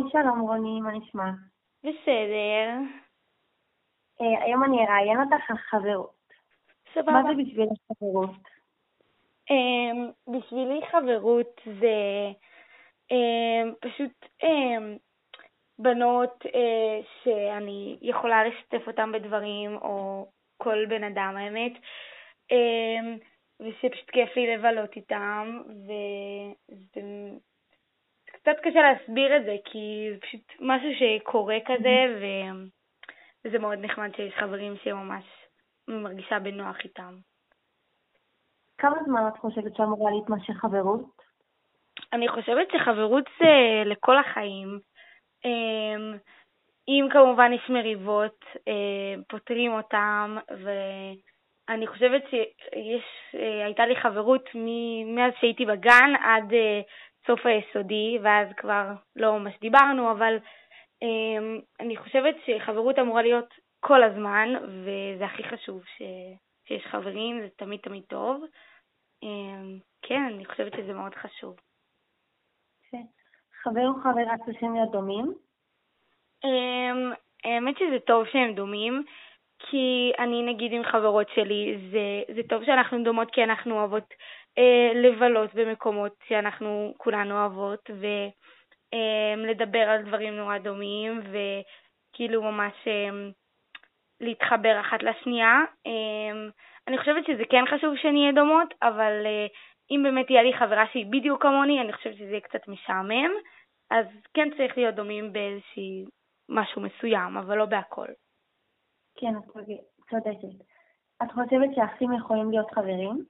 היי, שלום רוני, מה נשמע? בסדר. אה, היום אני אראיין אותך על חברות. סבבה. מה זה בשבילך חברות? אמ, בשבילי חברות זה אמ, פשוט אמ, בנות אה, שאני יכולה לשתף אותן בדברים, או כל בן אדם האמת, אמ, ושפשוט כיף לי לבלות איתם, וזה קצת קשה להסביר את זה, כי זה פשוט משהו שקורה כזה, ו... וזה מאוד נחמד שיש חברים שממש מרגישה בנוח איתם. כמה זמן את חושבת שאמורה להתמשך חברות? אני חושבת שחברות זה לכל החיים. אמ, אם כמובן יש מריבות, אה, פותרים אותם, ואני חושבת שהייתה לי חברות מאז שהייתי בגן עד אה, סוף היסודי, ואז כבר לא ממש דיברנו, אבל אמ, אני חושבת שחברות אמורה להיות כל הזמן, וזה הכי חשוב ש... שיש חברים, זה תמיד תמיד טוב. אמ, כן, אני חושבת שזה מאוד חשוב. חבר או חברה צריכים להיות דומים? אמ, האמת שזה טוב שהם דומים, כי אני נגיד עם חברות שלי, זה, זה טוב שאנחנו דומות כי אנחנו אוהבות לבלות במקומות שאנחנו כולנו אוהבות, ולדבר אה, על דברים נורא דומים, וכאילו ממש אה, להתחבר אחת לשנייה. אה, אני חושבת שזה כן חשוב שנהיה דומות, אבל אה, אם באמת תהיה לי חברה שהיא בדיוק כמוני, אני חושבת שזה יהיה קצת משעמם, אז כן צריך להיות דומים באיזושהי משהו מסוים, אבל לא בהכל. כן, את צודקת. את חושבת שאחים יכולים להיות חברים?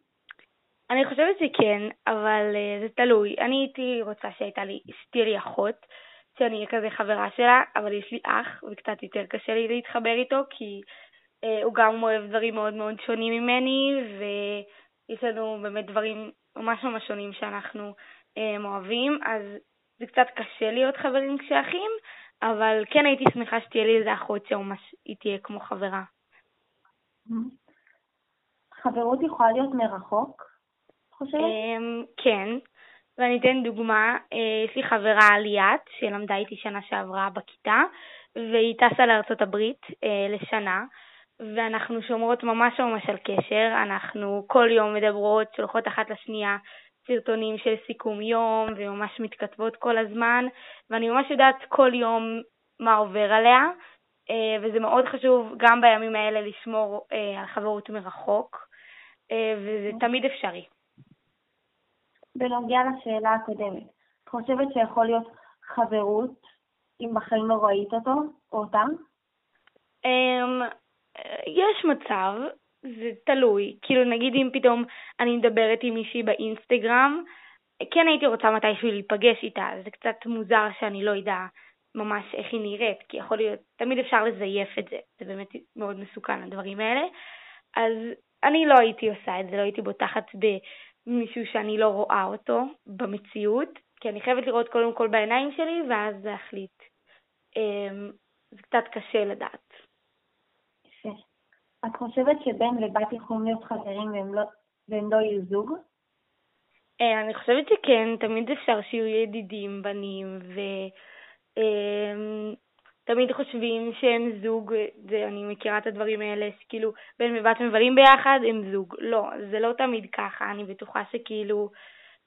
אני חושבת שכן, אבל uh, זה תלוי. אני הייתי רוצה שהייתה לי, שתהיה לי אחות, שאני אהיה כזה חברה שלה, אבל יש לי אח, וקצת יותר קשה לי להתחבר איתו, כי uh, הוא גם אוהב דברים מאוד מאוד שונים ממני, ויש לנו באמת דברים ממש ממש שונים שאנחנו uh, אוהבים, אז זה קצת קשה להיות חברים כשאחים, אבל כן הייתי שמחה שתהיה לי איזה אחות שממש היא תהיה כמו חברה. חברות יכולה להיות מרחוק? חושבת? אמ, כן, ואני אתן דוגמה, אה, יש לי חברה ליאת שלמדה איתי שנה שעברה בכיתה, והיא טסה לארצות הברית אה, לשנה, ואנחנו שומרות ממש ממש על קשר, אנחנו כל יום מדברות, שולחות אחת לשנייה סרטונים של סיכום יום, וממש מתכתבות כל הזמן, ואני ממש יודעת כל יום מה עובר עליה, אה, וזה מאוד חשוב גם בימים האלה לשמור על חברות מרחוק, וזה תמיד אפשרי. בנוגע לשאלה הקודמת, את חושבת שיכול להיות חברות אם בחיים לא ראית אותו או אותה? Um, יש מצב, זה תלוי. כאילו נגיד אם פתאום אני מדברת עם מישהי באינסטגרם, כן הייתי רוצה מתישהו להיפגש איתה, זה קצת מוזר שאני לא אדע ממש איך היא נראית, כי יכול להיות, תמיד אפשר לזייף את זה, זה באמת מאוד מסוכן הדברים האלה. אז אני לא הייתי עושה את זה, לא הייתי בוטחת מישהו שאני לא רואה אותו במציאות, כי אני חייבת לראות קודם כל בעיניים שלי ואז להחליט. אמ, זה קצת קשה לדעת. יפה. את חושבת שבן ובת יכולים להיות חברים והם לא, והם לא יהיו זוג? אה, אני חושבת שכן, תמיד אפשר שיהיו ידידים, בנים, ו... אמ, תמיד חושבים שהם זוג, זה, אני מכירה את הדברים האלה, שכאילו בן ובת מבלים ביחד, הם זוג. לא, זה לא תמיד ככה, אני בטוחה שכאילו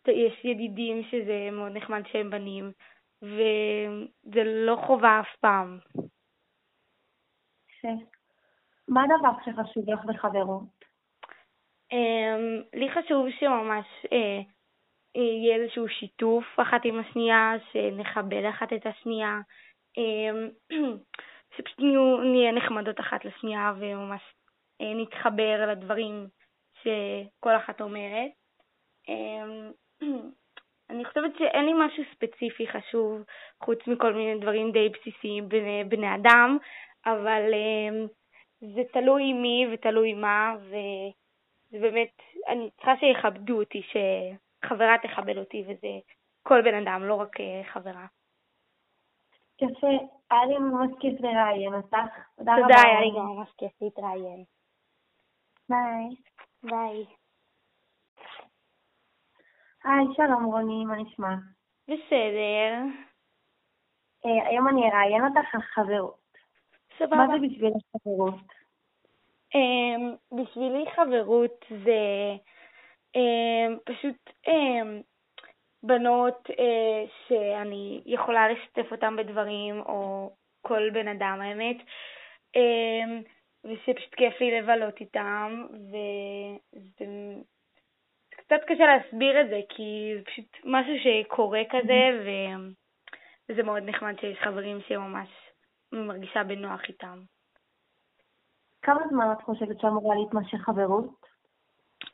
יש ידידים שזה מאוד נחמד שהם בנים, וזה לא חובה אף פעם. מה הדבר שחשוב לך בחברות? Um, לי חשוב שממש אה, יהיה איזשהו שיתוף אחת עם השנייה, שנחבל אחת את השנייה, אמ, שפשוט נהיה נחמדות אחת לשנייה וממש אה, נתחבר לדברים שכל אחת אומרת. אמ, אני חושבת שאין לי משהו ספציפי חשוב חוץ מכל מיני דברים די בסיסיים בני, בני אדם, אבל אמ, זה תלוי מי ותלוי מה, וזה באמת, אני צריכה שיכבדו אותי, שחברה תכבד אותי, וזה כל בן אדם, לא רק אה, חברה. יפה, היה לי ממש כיף לראיין אותך. תודה רבה. תודה, היה לי גם ממש כיף להתראיין. ביי. ביי. היי, שלום רוני, מה נשמע? בסדר. אה, היום אני אראיין אותך על חברות. סבבה. מה זה בשבילך חברות? אמ, בשבילי חברות זה אמ, פשוט אמ, בנות אה, שאני יכולה לשתף אותן בדברים, או כל בן אדם האמת, אמ, ושפשוט כיף לי לבלות איתם, וזה קצת קשה להסביר את זה, כי זה פשוט משהו שקורה כזה, ו... וזה מאוד נחמד שיש חברים שממש מרגישה בנוח איתם. כמה זמן את חושבת שאמורה להתמשך חברות?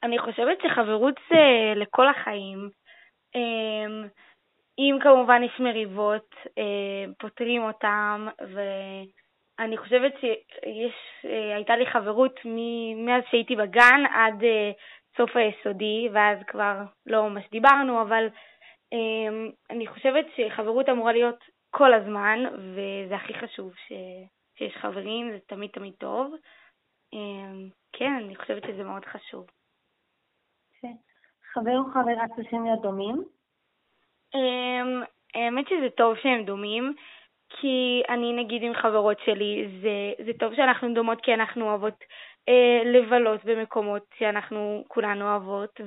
אני חושבת שחברות זה לכל החיים. אמ, אם כמובן יש מריבות, אה, פותרים אותם, ואני חושבת שהייתה לי חברות מאז שהייתי בגן עד אה, סוף היסודי, ואז כבר לא ממש דיברנו, אבל אמ, אני חושבת שחברות אמורה להיות כל הזמן, וזה הכי חשוב ש... שיש חברים, זה תמיד תמיד טוב. אמ, כן, אני חושבת שזה מאוד חשוב. חבר או חברה צריכים להיות דומים? אמ, האמת שזה טוב שהם דומים, כי אני נגיד עם חברות שלי, זה, זה טוב שאנחנו דומות כי אנחנו אוהבות אה, לבלות במקומות שאנחנו כולנו אוהבות,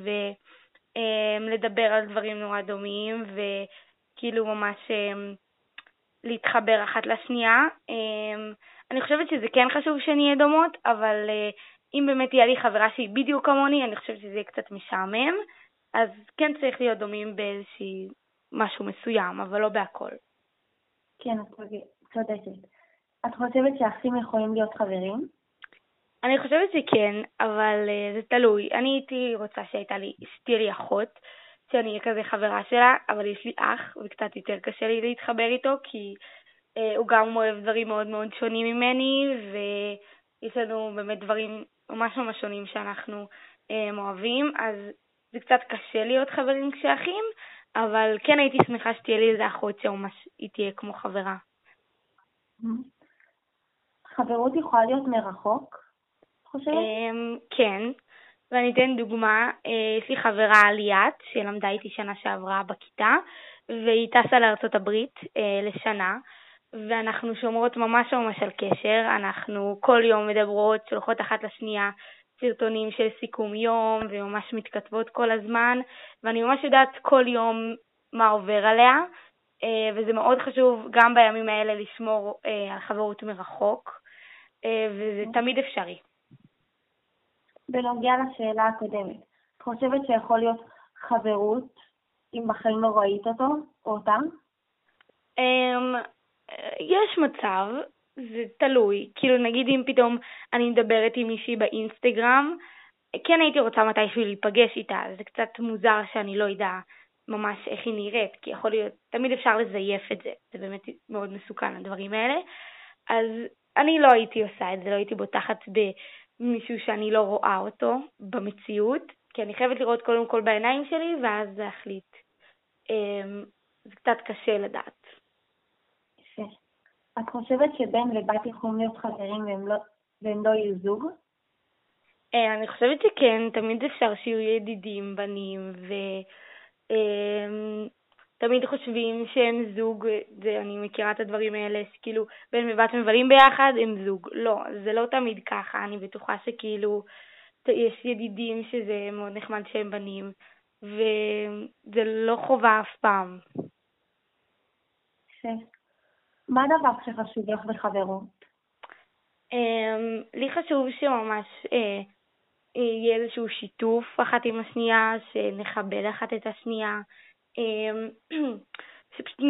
ולדבר אה, על דברים נורא דומים, וכאילו ממש אה, להתחבר אחת לשנייה. אה, אני חושבת שזה כן חשוב שנהיה דומות, אבל אה, אם באמת תהיה לי חברה שהיא בדיוק כמוני, אני חושבת שזה יהיה קצת משעמם, אז כן צריך להיות דומים באיזושהי משהו מסוים, אבל לא בהכל. כן, את צודקת. את חושבת שאחים יכולים להיות חברים? אני חושבת שכן, אבל uh, זה תלוי. אני הייתי רוצה שהייתה לי, שתהיה לי אחות, שאני אהיה כזה חברה שלה, אבל יש לי אח, וקצת יותר קשה לי להתחבר איתו, כי uh, הוא גם אוהב דברים מאוד מאוד שונים ממני, ויש לנו באמת דברים ממש ממש שונים שאנחנו uh, אוהבים, אז זה קצת קשה להיות חברים כשאחים, אבל כן הייתי שמחה שתהיה לי איזה אחות שממש היא תהיה כמו חברה. חברות יכולה להיות מרחוק, חושבת? אמ, כן, ואני אתן דוגמה, אה, יש לי חברה ליאת שלמדה איתי שנה שעברה בכיתה, והיא טסה לארצות הברית אה, לשנה, ואנחנו שומרות ממש ממש על קשר, אנחנו כל יום מדברות, שולחות אחת לשנייה סרטונים של סיכום יום, וממש מתכתבות כל הזמן, ואני ממש יודעת כל יום מה עובר עליה, אה, וזה מאוד חשוב גם בימים האלה לשמור אה, על חברות מרחוק, אה, וזה תמיד אפשרי. בנוגע לשאלה הקודמת, את חושבת שיכול להיות חברות אם בחיים לא ראית אותו או אותה? אמ, יש מצב, זה תלוי. כאילו נגיד אם פתאום אני מדברת עם מישהי באינסטגרם, כן הייתי רוצה מתישהו להיפגש איתה, זה קצת מוזר שאני לא אדע ממש איך היא נראית, כי יכול להיות, תמיד אפשר לזייף את זה, זה באמת מאוד מסוכן הדברים האלה. אז אני לא הייתי עושה את זה, לא הייתי בוטחת במישהו שאני לא רואה אותו במציאות, כי אני חייבת לראות קודם כל בעיניים שלי ואז להחליט. אמ, זה קצת קשה לדעת. את חושבת שבן ובת יכולים להיות חברים והם לא, והם לא יהיו זוג? אה, אני חושבת שכן, תמיד אפשר שיהיו ידידים בנים, ותמיד אמ, חושבים שהם זוג, זה, אני מכירה את הדברים האלה, שכאילו בן ובת מבלים ביחד, הם זוג. לא, זה לא תמיד ככה, אני בטוחה שכאילו יש ידידים שזה מאוד נחמד שהם בנים, וזה לא חובה אף פעם. כן. מה הדבר שחשוב לך בחברות? Um, לי חשוב שממש uh, יהיה איזשהו שיתוף אחת עם השנייה, שנכבד אחת את השנייה, um, שפשוט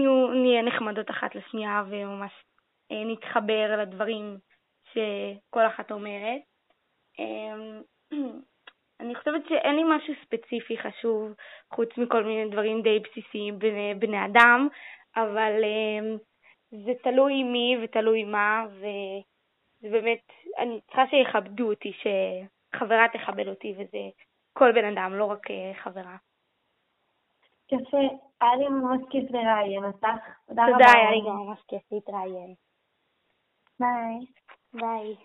נהיה נחמדות אחת לשנייה וממש uh, נתחבר לדברים שכל אחת אומרת. Um, אני חושבת שאין לי משהו ספציפי חשוב, חוץ מכל מיני דברים די בסיסיים בני, בני אדם, אבל זה תלוי מי ותלוי מה, וזה באמת, אני צריכה שיכבדו אותי, שחברה תכבד אותי, וזה כל בן אדם, לא רק אה, חברה. יפה, היה לי ממש כיף לראיין אותך. תודה רבה. תודה, היה לי גם ממש כיף להתראיין. ביי. ביי.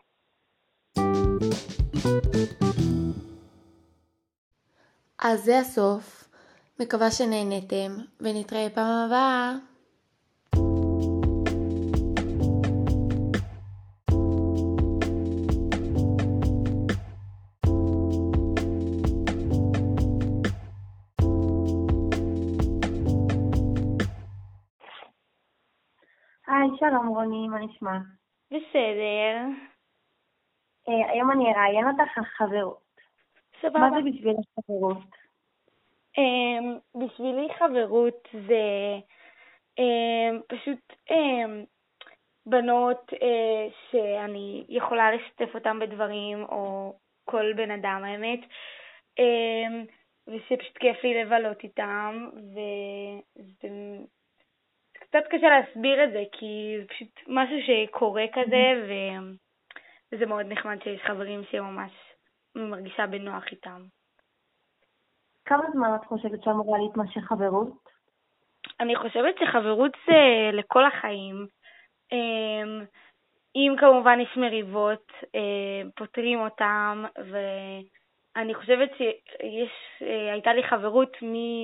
אז זה הסוף. מקווה שנהנתם, ונתראה פעם הבאה. שלום רוני, מה נשמע? בסדר. אה, היום אני אראיין אותך על חברות. סבבה. מה זה בשבילך חברות? אמ, בשבילי חברות זה אמ, פשוט אמ, בנות אה, שאני יכולה לשתף אותן בדברים, או כל בן אדם האמת, אמ, ושפשוט כיף לי לבלות איתם, וזה קצת קשה להסביר את זה, כי זה פשוט משהו שקורה כזה, ו... וזה מאוד נחמד שיש חברים שממש מרגישה בנוח איתם. כמה זמן את חושבת שאמורה להתמשך חברות? אני חושבת שחברות זה לכל החיים. אמ, אם כמובן יש מריבות, אה, פותרים אותם, ואני חושבת שהייתה לי חברות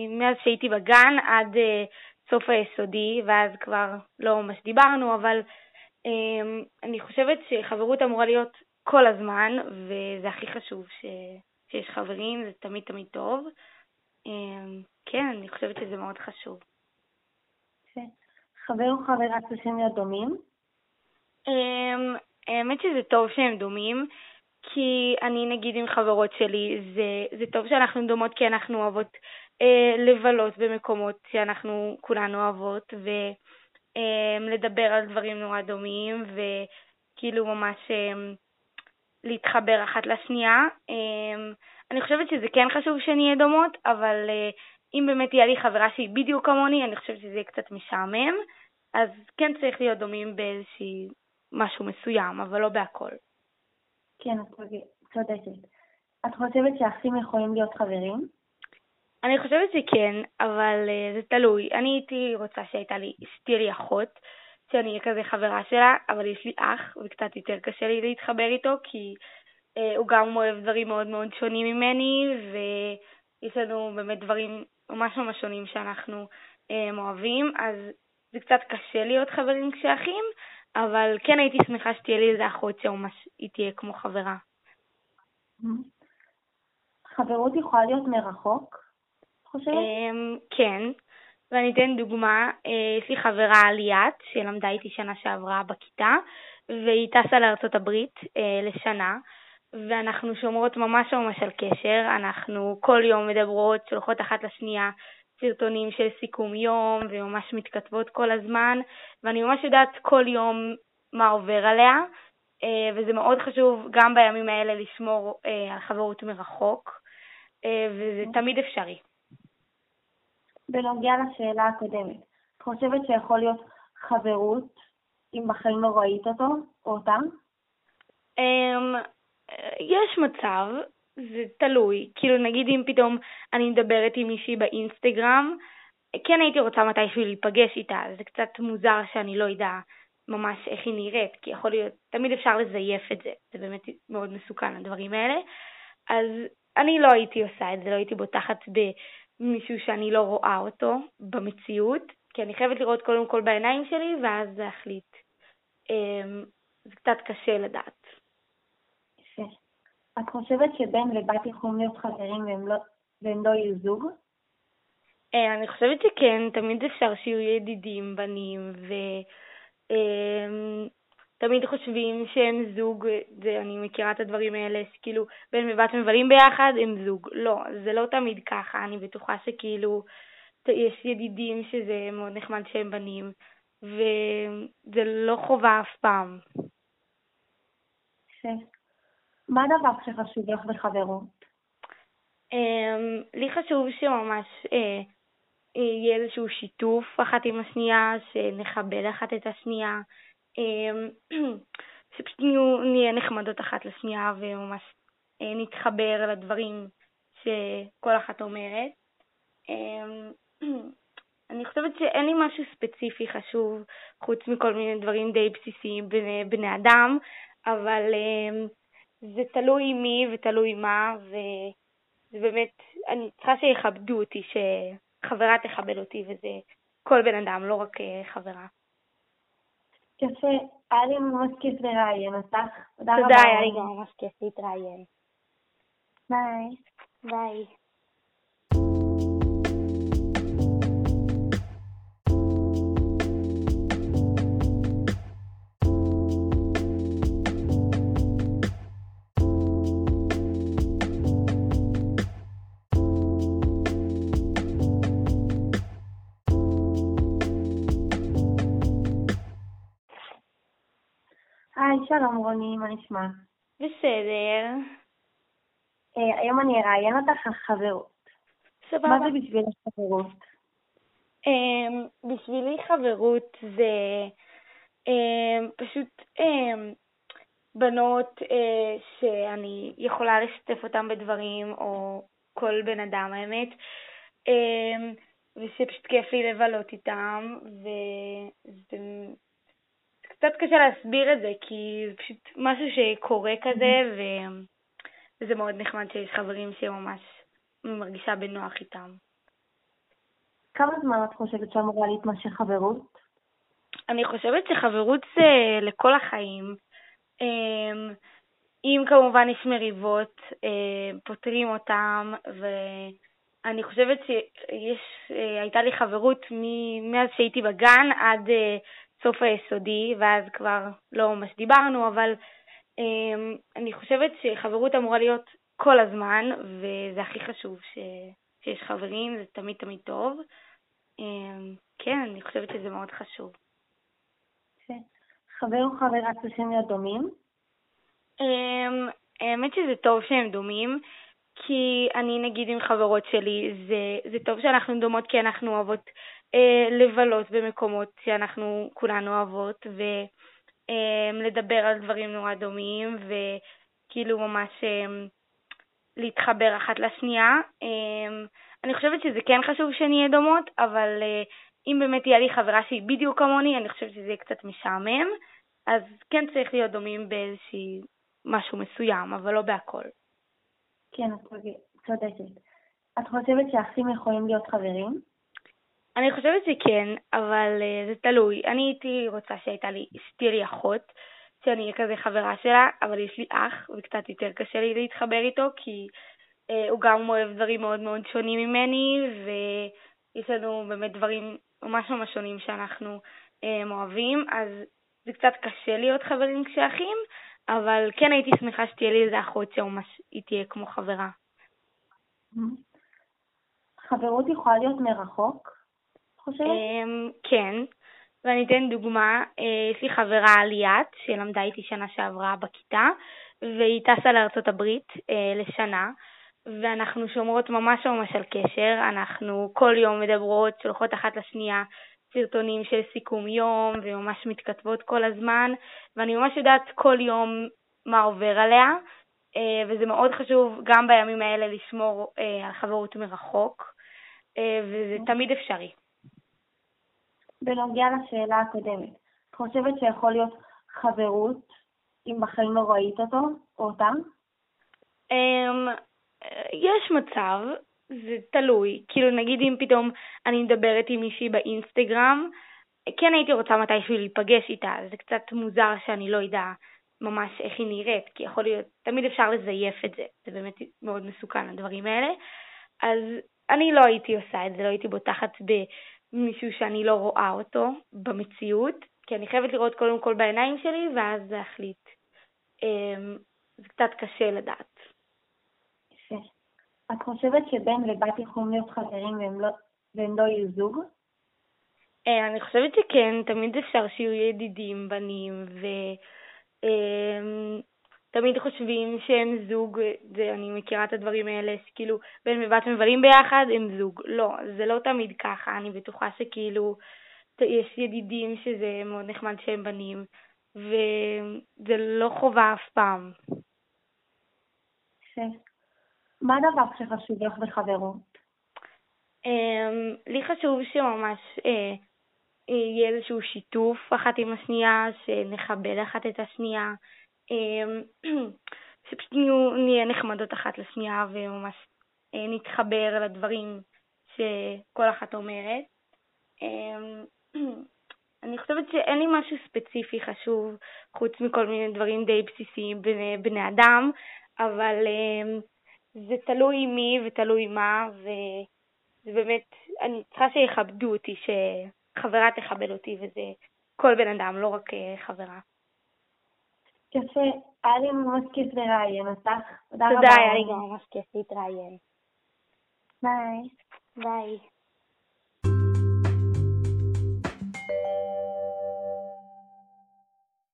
מאז שהייתי בגן עד אה, סוף היסודי, ואז כבר לא ממש דיברנו, אבל אמ, אני חושבת שחברות אמורה להיות כל הזמן, וזה הכי חשוב ש... שיש חברים, זה תמיד תמיד טוב. אמ, כן, אני חושבת שזה מאוד חשוב. חבר או חברה צריכים להיות דומים? אמ, האמת שזה טוב שהם דומים, כי אני נגיד עם חברות שלי, זה, זה טוב שאנחנו דומות כי אנחנו אוהבות לבלות במקומות שאנחנו כולנו אוהבות, ולדבר אה, על דברים נורא דומים, וכאילו ממש אה, להתחבר אחת לשנייה. אה, אני חושבת שזה כן חשוב שנהיה דומות, אבל אה, אם באמת תהיה לי חברה שהיא בדיוק כמוני, אני חושבת שזה יהיה קצת משעמם, אז כן צריך להיות דומים באיזושהי משהו מסוים, אבל לא בהכל. כן, את צודקת. את חושבת שאחים יכולים להיות חברים? אני חושבת שכן, אבל uh, זה תלוי. אני הייתי רוצה שהייתה לי, שתהיה לי אחות, שאני אהיה כזה חברה שלה, אבל יש לי אח, וקצת יותר קשה לי להתחבר איתו, כי uh, הוא גם אוהב דברים מאוד מאוד שונים ממני, ויש לנו באמת דברים ממש ממש שונים שאנחנו uh, אוהבים, אז זה קצת קשה להיות חברים כשאחים, אבל כן הייתי שמחה שתהיה לי איזה אחות שממש היא תהיה כמו חברה. חברות יכולה להיות מרחוק, חושבת? אמ, כן, ואני אתן דוגמה, אה, יש לי חברה ליאת שלמדה איתי שנה שעברה בכיתה, והיא טסה לארצות הברית אה, לשנה, ואנחנו שומרות ממש ממש על קשר, אנחנו כל יום מדברות, שולחות אחת לשנייה סרטונים של סיכום יום, וממש מתכתבות כל הזמן, ואני ממש יודעת כל יום מה עובר עליה, אה, וזה מאוד חשוב גם בימים האלה לשמור על חברות מרחוק, וזה תמיד אפשרי. בנוגע לשאלה הקודמת, את חושבת שיכול להיות חברות אם בחיים לא ראית אותו או אותה? Um, יש מצב, זה תלוי. כאילו נגיד אם פתאום אני מדברת עם מישהי באינסטגרם, כן הייתי רוצה מתישהו להיפגש איתה, זה קצת מוזר שאני לא אדע ממש איך היא נראית, כי יכול להיות, תמיד אפשר לזייף את זה, זה באמת מאוד מסוכן הדברים האלה. אז אני לא הייתי עושה את זה, לא הייתי בוטחת מישהו שאני לא רואה אותו במציאות, כי אני חייבת לראות קודם כל בעיניים שלי ואז להחליט. אמ, זה קצת קשה לדעת. יפה. את חושבת שבן ובת יכולים להיות חברים והם לא, והם לא יהיו זוג? אה, אני חושבת שכן, תמיד אפשר שיהיו ידידים, בנים, ו... אמ, תמיד חושבים שהם זוג, זה, אני מכירה את הדברים האלה, שכאילו בן ובת מבלים ביחד, הם זוג. לא, זה לא תמיד ככה, אני בטוחה שכאילו יש ידידים שזה מאוד נחמד שהם בנים, וזה לא חובה אף פעם. מה הדבר שחשוב לך בחברות? Um, לי חשוב שממש אה, יהיה איזשהו שיתוף אחת עם השנייה, שנכבד אחת את השנייה, אמ, שפשוט נהיה נחמדות אחת לשנייה וממש אה, נתחבר לדברים שכל אחת אומרת. אמ, אני חושבת שאין לי משהו ספציפי חשוב חוץ מכל מיני דברים די בסיסיים בני, בני אדם, אבל אמ, זה תלוי מי ותלוי מה, וזה באמת, אני צריכה שיכבדו אותי, שחברה תכבד אותי, וזה כל בן אדם, לא רק אה, חברה. יפה, היה לי ממש כיף לראיין אותך. תודה רבה. תודה, היה לי גם שלום רוני, מה נשמע? בסדר. אה, היום אני אראיין אותך על חברות. סבבה. מה זה בשבילך חברות? אמ, בשבילי חברות זה אמ, פשוט אמ, בנות אה, שאני יכולה לשתף אותן בדברים, או כל בן אדם האמת, אמ, ושפשוט כיף לי לבלות איתם, וזה קצת קשה להסביר את זה, כי זה פשוט משהו שקורה כזה, ו- וזה מאוד נחמד שיש חברים שממש מרגישה בנוח איתם. כמה זמן את חושבת שאמורה להתמשך חברות? אני חושבת שחברות זה לכל החיים. אמ, אם כמובן יש מריבות, אה, פותרים אותם, ואני חושבת שהייתה לי חברות מאז שהייתי בגן עד אה, סוף היסודי, ואז כבר לא ממש דיברנו, אבל אמ, אני חושבת שחברות אמורה להיות כל הזמן, וזה הכי חשוב ש... שיש חברים, זה תמיד תמיד טוב. אמ, כן, אני חושבת שזה מאוד חשוב. כן. חבר או חברה צריכים להיות דומים? אמ, האמת שזה טוב שהם דומים, כי אני נגיד עם חברות שלי, זה, זה טוב שאנחנו דומות כי אנחנו אוהבות אה, לבלות במקומות שאנחנו כולנו אוהבות, ולדבר אה, על דברים נורא דומים, וכאילו ממש אה, להתחבר אחת לשנייה. אה, אני חושבת שזה כן חשוב שנהיה דומות, אבל אה, אם באמת תהיה לי חברה שהיא בדיוק כמוני, אני חושבת שזה יהיה קצת משעמם, אז כן צריך להיות דומים באיזושהי משהו מסוים, אבל לא בהכל. כן, את צודקת. את חושבת שאחים יכולים להיות חברים? אני חושבת שכן, אבל uh, זה תלוי. אני הייתי רוצה שהייתה לי, שתהיה לי אחות, שאני אהיה כזה חברה שלה, אבל יש לי אח, וקצת יותר קשה לי להתחבר איתו, כי uh, הוא גם אוהב דברים מאוד מאוד שונים ממני, ויש לנו באמת דברים ממש ממש שונים שאנחנו uh, אוהבים, אז זה קצת קשה להיות חברים כשאחים, אבל כן הייתי שמחה שתהיה לי איזה אחות שממש היא תהיה כמו חברה. חברות יכולה להיות מרחוק, חושבת? אמ, כן, ואני אתן דוגמה, אה, יש לי חברה ליאת שלמדה איתי שנה שעברה בכיתה, והיא טסה לארצות הברית אה, לשנה, ואנחנו שומרות ממש ממש על קשר, אנחנו כל יום מדברות, שולחות אחת לשנייה סרטונים של סיכום יום, וממש מתכתבות כל הזמן, ואני ממש יודעת כל יום מה עובר עליה, אה, וזה מאוד חשוב גם בימים האלה לשמור אה, על חברות מרחוק, אה, וזה תמיד אפשרי. בנוגע לשאלה הקודמת, את חושבת שיכול להיות חברות אם בחיים לא ראית אותו או אותה? אמ, יש מצב, זה תלוי. כאילו, נגיד אם פתאום אני מדברת עם מישהי באינסטגרם, כן הייתי רוצה מתישהו להיפגש איתה, זה קצת מוזר שאני לא אדע ממש איך היא נראית, כי יכול להיות, תמיד אפשר לזייף את זה, זה באמת מאוד מסוכן הדברים האלה. אז אני לא הייתי עושה את זה, לא הייתי בוטחת במישהו שאני לא רואה אותו במציאות, כי אני חייבת לראות קודם כל בעיניים שלי, ואז להחליט. אמ, זה קצת קשה לדעת. את חושבת שבן ובת יכולים להיות חברים והם לא, והם לא יהיו זוג? אה, אני חושבת שכן, תמיד אפשר שיהיו ידידים בנים, ותמיד אמ, חושבים שהם זוג, אני מכירה את הדברים האלה, שכאילו בן ובת מבלים ביחד, הם זוג. לא, זה לא תמיד ככה, אני בטוחה שכאילו יש ידידים שזה מאוד נחמד שהם בנים, וזה לא חובה אף פעם. כן. מה הדבר שחשוב לך בחברות? Um, לי חשוב שממש uh, יהיה איזשהו שיתוף אחת עם השנייה, שנכבד אחת את השנייה, um, שפשוט נהיה נחמדות אחת לשנייה וממש uh, נתחבר לדברים שכל אחת אומרת. Um, אני חושבת שאין לי משהו ספציפי חשוב חוץ מכל מיני דברים די בסיסיים בני, בני אדם, אבל um, זה תלוי מי ותלוי מה, וזה באמת, אני צריכה שיכבדו אותי, שחברה תכבד אותי, וזה כל בן אדם, לא רק אה, חברה. יפה, היה לי ממש כיף לראיין אותך. תודה, היה לי גם ממש כיף להתראיין. ביי. ביי.